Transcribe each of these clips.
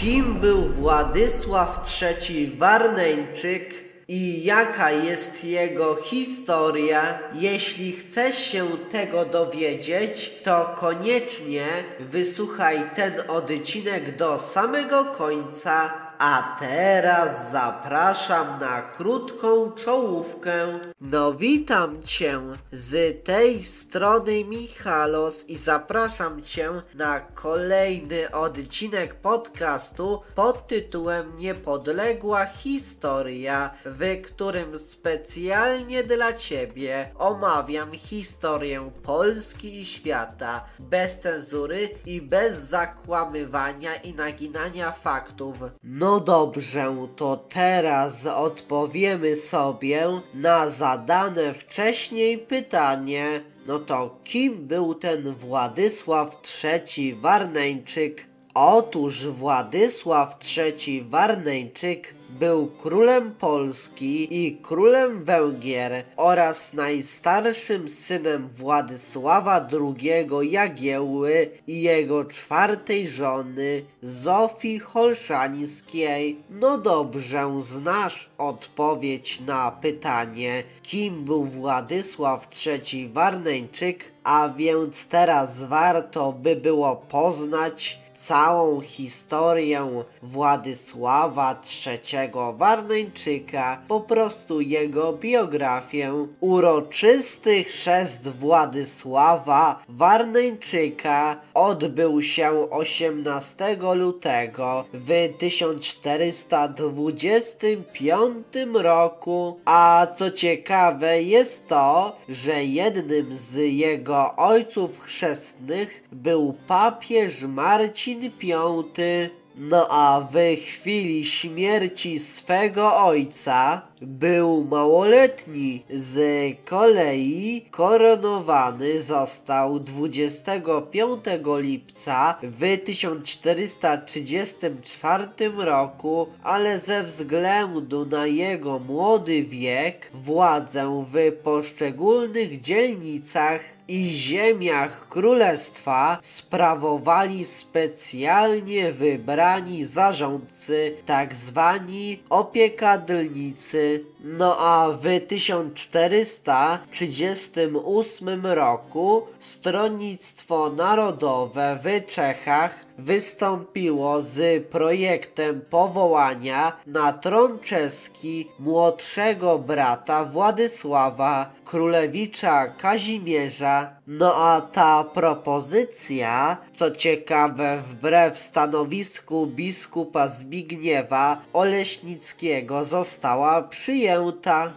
Kim był Władysław III Warneńczyk i jaka jest jego historia? Jeśli chcesz się tego dowiedzieć, to koniecznie wysłuchaj ten odcinek do samego końca. A teraz zapraszam na krótką czołówkę. No witam Cię z tej strony Michalos i zapraszam Cię na kolejny odcinek podcastu pod tytułem Niepodległa Historia, w którym specjalnie dla Ciebie omawiam historię Polski i świata bez cenzury i bez zakłamywania i naginania faktów. No dobrze, to teraz odpowiemy sobie na zadane wcześniej pytanie. No to kim był ten Władysław III Warneńczyk? Otóż Władysław III Warneńczyk był królem Polski i królem Węgier oraz najstarszym synem Władysława II Jagiełły i jego czwartej żony Zofii Holszańskiej. No dobrze, znasz odpowiedź na pytanie, kim był Władysław III Warneńczyk, a więc teraz warto by było poznać całą historię Władysława III Warneńczyka, po prostu jego biografię. Uroczysty chrzest Władysława Warneńczyka odbył się 18 lutego w 1425 roku, a co ciekawe jest to, że jednym z jego ojców chrzestnych był papież Marcin V. No a w chwili śmierci swego ojca był małoletni. Z kolei koronowany został 25 lipca w 1434 roku, ale ze względu na jego młody wiek władzę w poszczególnych dzielnicach i ziemiach królestwa sprawowali specjalnie wybrani zarządcy, tak zwani opiekadlnicy. Hoşçakalın. No a w 1438 roku Stronnictwo Narodowe w Czechach wystąpiło z projektem powołania na tron czeski młodszego brata Władysława Królewicza Kazimierza. No a ta propozycja, co ciekawe, wbrew stanowisku biskupa Zbigniewa Oleśnickiego została przyjęta.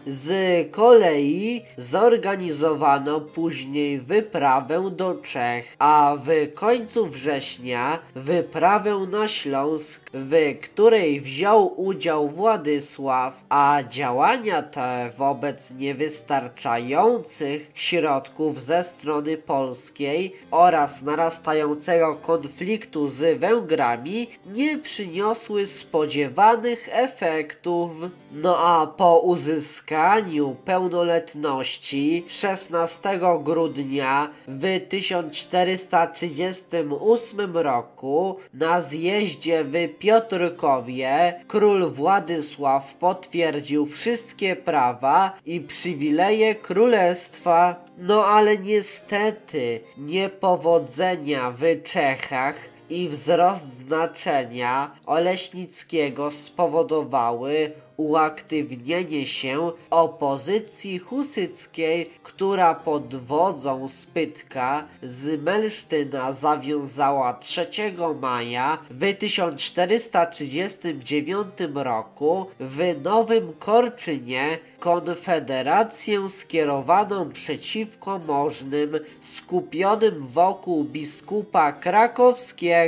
Z kolei zorganizowano później wyprawę do Czech, a w końcu września wyprawę na Śląsk, w której wziął udział Władysław, a działania te wobec niewystarczających środków ze strony polskiej oraz narastającego konfliktu z Węgrami nie przyniosły spodziewanych efektów. No a po uzyskaniu pełnoletności 16 grudnia w 1438 roku na zjeździe w Piotrkowie król Władysław potwierdził wszystkie prawa i przywileje królestwa. No ale niestety niepowodzenia w Czechach i wzrost znaczenia Oleśnickiego spowodowały uaktywnienie się opozycji husyckiej, która pod wodzą Spytka z Melsztyna zawiązała 3 maja w 1439 roku w Nowym Korczynie konfederację skierowaną przeciwko możnym, skupionym wokół biskupa krakowskiego,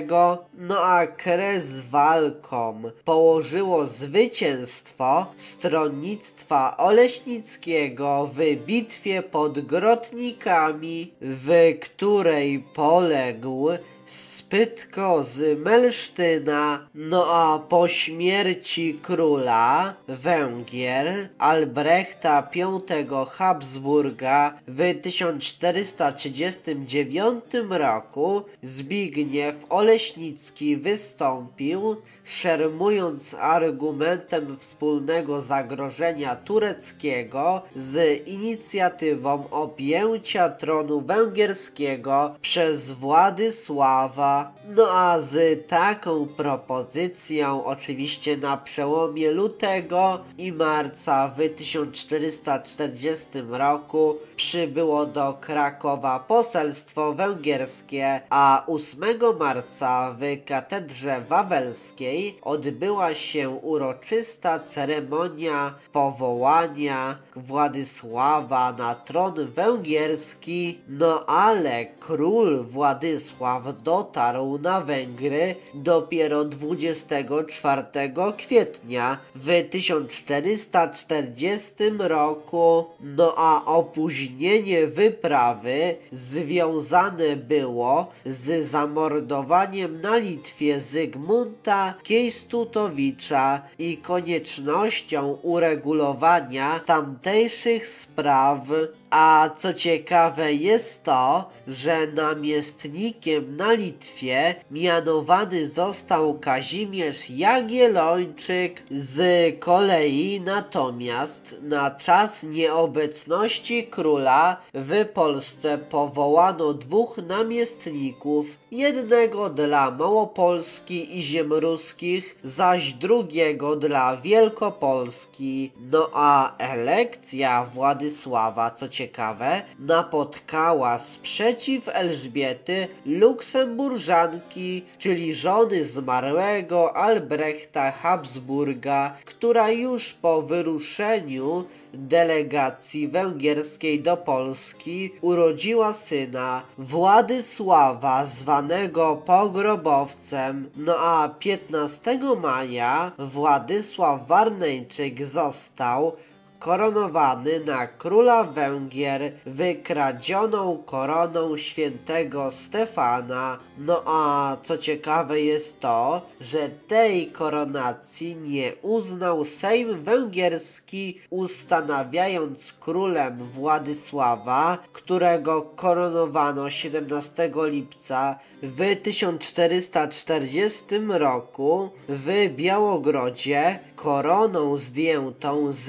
no a kres walkom położyło zwycięstwo stronnictwa Oleśnickiego w bitwie pod Grotnikami, w której poległ Spytko z Melsztyna, no a po śmierci króla Węgier Albrechta V Habsburga w 1439 roku Zbigniew Oleśnicki wystąpił, szermując argumentem wspólnego zagrożenia tureckiego z inicjatywą objęcia tronu węgierskiego przez Władysława no a z taką propozycją, oczywiście na przełomie lutego i marca w 1440 roku, przybyło do Krakowa poselstwo węgierskie, a 8 marca w katedrze wawelskiej odbyła się uroczysta ceremonia powołania Władysława na tron węgierski. No ale król Władysław dotarł na Węgry dopiero 24 kwietnia w 1440 roku. No a opóźnienie wyprawy związane było z zamordowaniem na Litwie Zygmunta Kiejstutowicza i koniecznością uregulowania tamtejszych spraw a co ciekawe jest to, że namiestnikiem na Litwie mianowany został Kazimierz Jagiellończyk z kolei natomiast na czas nieobecności króla w Polsce powołano dwóch namiestników, jednego dla Małopolski i ziem ruskich, zaś drugiego dla Wielkopolski. No a elekcja Władysława, co ciekawe, napotkała sprzeciw Elżbiety Luksemburżanki, czyli żony zmarłego Albrechta Habsburga, która już po wyruszeniu delegacji węgierskiej do Polski urodziła syna Władysława, zwanego pogrobowcem. No a 15 maja Władysław Warneńczyk został koronowany na króla Węgier wykradzioną koroną świętego Stefana. No a co ciekawe jest to, że tej koronacji nie uznał Sejm Węgierski, ustanawiając królem Władysława, którego koronowano 17 lipca w 1440 roku w Białogrodzie koroną zdjętą z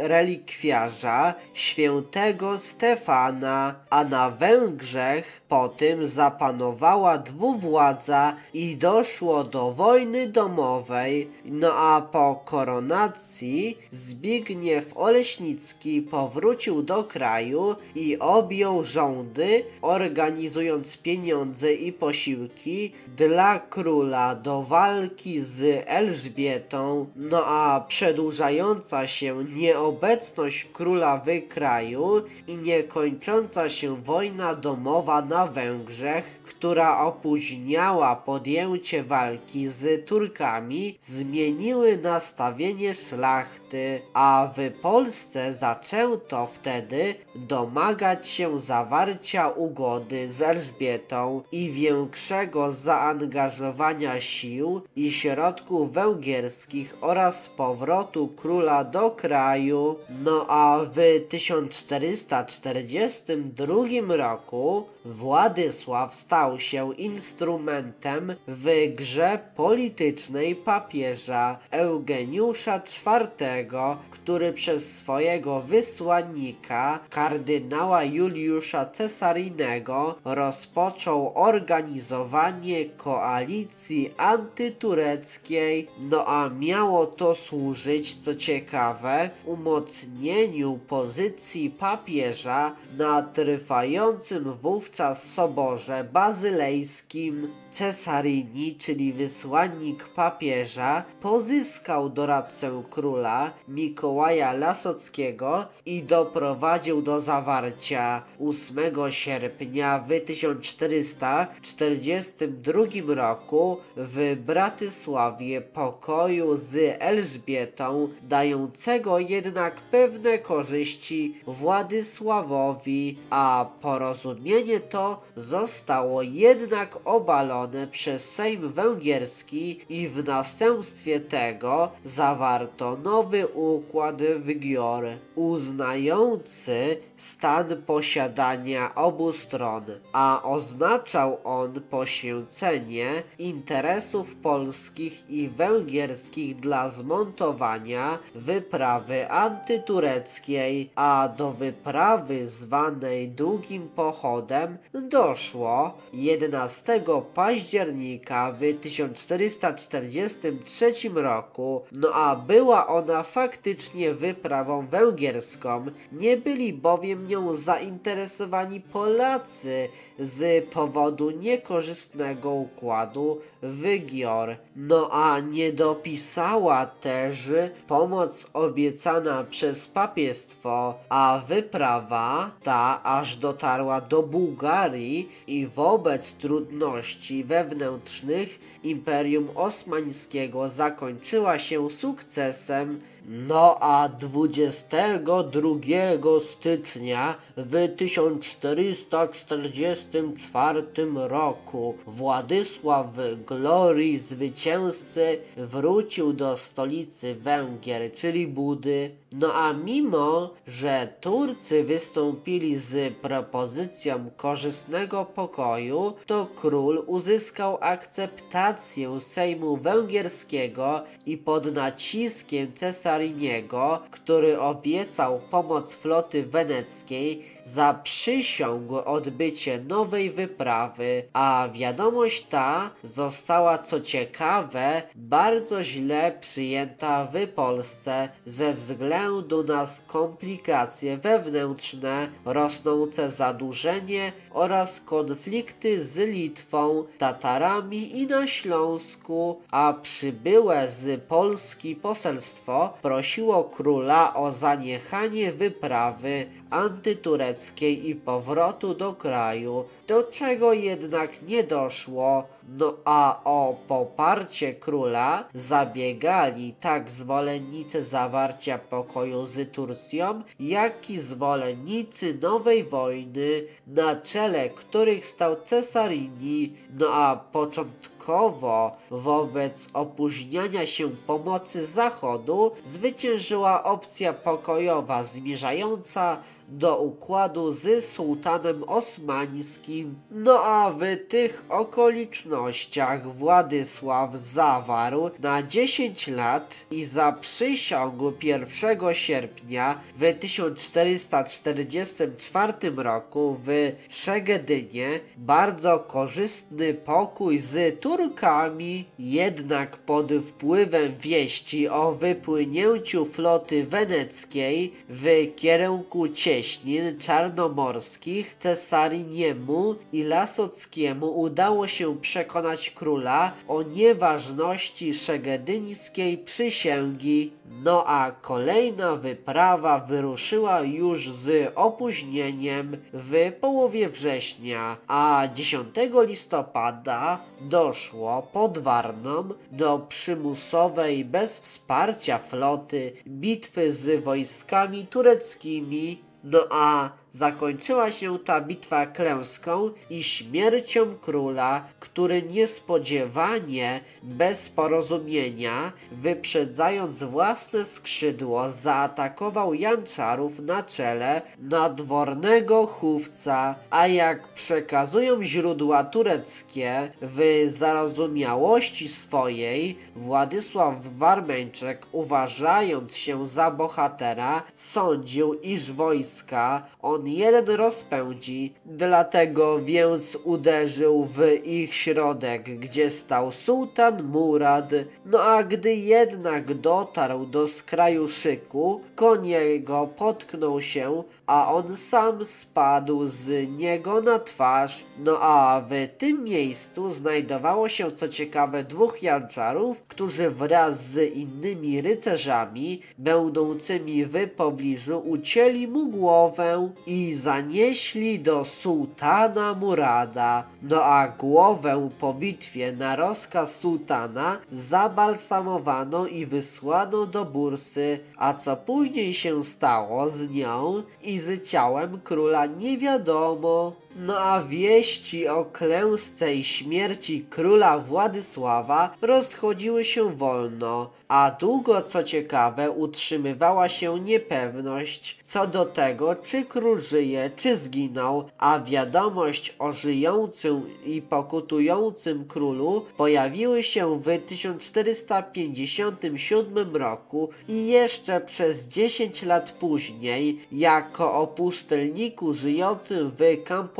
relikwiarza świętego Stefana, a na Węgrzech po tym zapanowała dwuwładza i doszło do wojny domowej. No a po koronacji Zbigniew Oleśnicki powrócił do kraju i objął rządy, organizując pieniądze i posiłki dla króla do walki z Elżbietą. No a przedłużająca się nieobecność króla w kraju i niekończąca się wojna domowa na Węgrzech, która opóźniała podjęcie walki z Turkami, zmieniły nastawienie szlachty, a w Polsce zaczęto wtedy domagać się zawarcia ugody z Elżbietą i większego zaangażowania sił i środków węgierskich oraz powrotu króla do kraju. No a w 1442 roku Władysław stał się instrumentem w grze politycznej papieża Eugeniusza IV, który przez swojego wysłannika, kardynała Juliusza Cesarinego, rozpoczął organizowanie koalicji antytureckiej, no a miało to służyć, co ciekawe, umocnieniu pozycji papieża na trwającym wówczas soborze bazylejskim Cesarini, czyli wysłannik papieża, pozyskał doradcę króla Mikołaja Lasockiego i doprowadził do zawarcia 8 sierpnia w 1442 roku w Bratysławie pokoju z Elżbietą, dającego jednak pewne korzyści Władysławowi, a porozumienie to zostało jednak obalone przez Sejm Węgierski i w następstwie tego zawarto nowy układ w Gior, uznający stan posiadania obu stron, a oznaczał on poświęcenie interesów polskich i węgierskich dla zmontowania wyprawy antytureckiej, a do wyprawy zwanej Długim Pochodem doszło 11 października w 1443 roku, no a była ona faktycznie wyprawą węgierską, nie byli bowiem nią zainteresowani Polacy z powodu niekorzystnego układu w Gior. No a nie dopisała też pomoc obiecana przez papiestwo, a wyprawa ta aż dotarła do Bułgarii i wobec trudności wewnętrznych Imperium Osmańskiego zakończyła się sukcesem no a 22 stycznia w 1444 roku Władysław Glorii zwycięzcy wrócił do stolicy Węgier, czyli Budy. No a mimo, że Turcy wystąpili z propozycją korzystnego pokoju, to król uzyskał akceptację Sejmu Węgierskiego i pod naciskiem Cesariniego, który obiecał pomoc floty weneckiej, zaprzysiągł odbycie nowej wyprawy, a wiadomość ta została co ciekawe bardzo źle przyjęta w Polsce ze względu na komplikacje wewnętrzne, rosnące zadłużenie oraz konflikty z Litwą, Tatarami i na Śląsku, a przybyłe z Polski poselstwo prosiło króla o zaniechanie wyprawy antytureckiej i powrotu do kraju, do czego jednak nie doszło, no a o poparcie króla zabiegali tak zwolennicy zawarcia pokoju z Turcją, jak i zwolennicy nowej wojny, na czele których stał Cesarini, no a początkowo wobec opóźniania się pomocy Zachodu zwyciężyła opcja pokojowa zmierzająca do układu z sułtanem osmańskim. No a w tych okolicznościach Władysław zawarł na 10 lat i zaprzysiągł 1 sierpnia w 1444 roku w Szegedynie bardzo korzystny pokój z Turkami, jednak pod wpływem wieści o wypłynięciu floty weneckiej w kierunku cieśnin czarnomorskich Cesariniemu i Lasockiemu udało się przekonać króla o nieważności szegedyńskiej przysięgi. No a kolejna wyprawa wyruszyła już z opóźnieniem w połowie września, a 10 listopada doszło pod Warną do przymusowej bez wsparcia floty bitwy z wojskami tureckimi no a zakończyła się ta bitwa klęską i śmiercią króla, który niespodziewanie, bez porozumienia, wyprzedzając własne skrzydło, zaatakował Janczarów na czele nadwornego chówca, a jak przekazują źródła tureckie, w zarozumiałości swojej Władysław Warmeńczek, uważając się za bohatera, sądził, iż wojska o on jeden rozpędzi. Dlatego więc uderzył w ich środek, gdzie stał sułtan Murad. No a gdy jednak dotarł do skraju szyku, koń jego potknął się, a on sam spadł z niego na twarz. No a w tym miejscu znajdowało się co ciekawe dwóch janczarów, którzy wraz z innymi rycerzami będącymi w pobliżu ucięli mu głowę i zanieśli do sułtana Murada. No a głowę po bitwie na rozkaz sułtana zabalsamowano i wysłano do Bursy, a co później się stało z nią i z ciałem króla nie wiadomo. No a wieści o klęsce i śmierci króla Władysława rozchodziły się wolno, a długo co ciekawe utrzymywała się niepewność co do tego, czy król żyje, czy zginął, a wiadomość o żyjącym i pokutującym królu pojawiły się w 1457 roku i jeszcze przez 10 lat później jako o pustelniku żyjącym w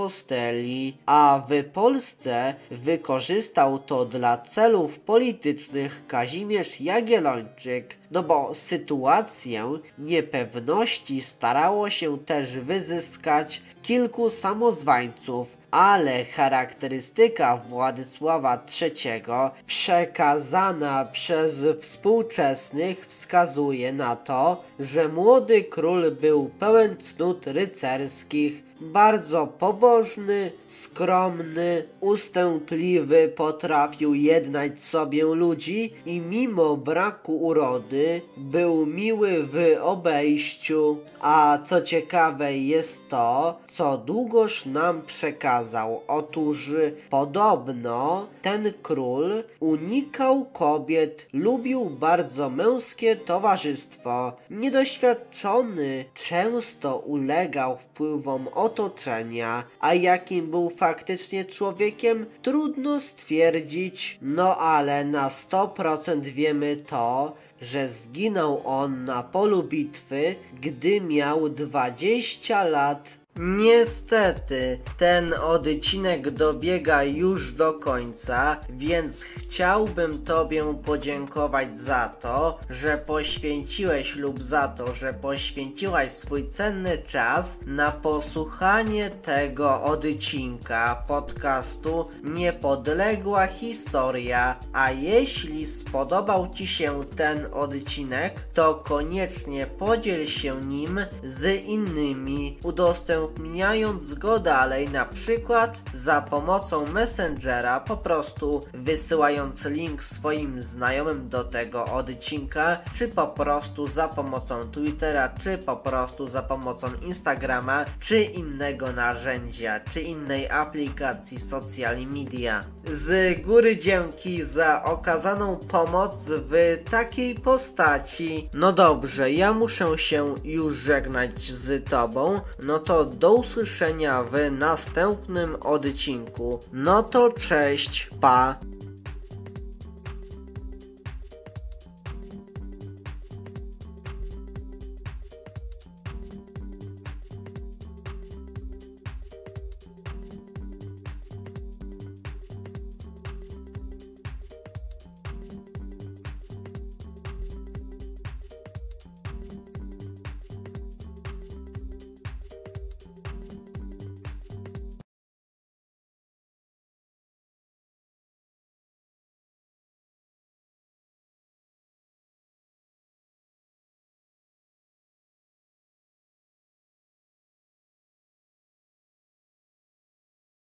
Composteli, a w Polsce wykorzystał to dla celów politycznych Kazimierz Jagiellończyk, no bo sytuację niepewności starało się też wyzyskać kilku samozwańców, ale charakterystyka Władysława III przekazana przez współczesnych wskazuje na to, że młody król był pełen cnót rycerskich, bardzo pobożny, skromny, ustępliwy, potrafił jednać sobie ludzi i mimo braku urody był miły w obejściu. A co ciekawe jest to, co długoż nam przekazał. Otóż podobno ten król unikał kobiet, lubił bardzo męskie towarzystwo. Niedoświadczony często ulegał wpływom otoczenia, a jakim był faktycznie człowiekiem, trudno stwierdzić. No ale na 100% wiemy to, że zginął on na polu bitwy, gdy miał 20 lat. Niestety, ten odcinek dobiega już do końca, więc chciałbym Tobie podziękować za to, że poświęciłeś lub za to, że poświęciłaś swój cenny czas na posłuchanie tego odcinka podcastu Niepodległa Historia. A jeśli spodobał Ci się ten odcinek, to koniecznie podziel się nim z innymi, udostępniając go dalej, na przykład za pomocą Messengera, po prostu wysyłając link swoim znajomym do tego odcinka, czy po prostu za pomocą Twittera, czy po prostu za pomocą Instagrama, czy innego narzędzia, czy innej aplikacji social media. Z góry dzięki za okazaną pomoc w takiej postaci. No dobrze, ja muszę się już żegnać z Tobą, no to do usłyszenia w następnym odcinku. No to cześć, pa!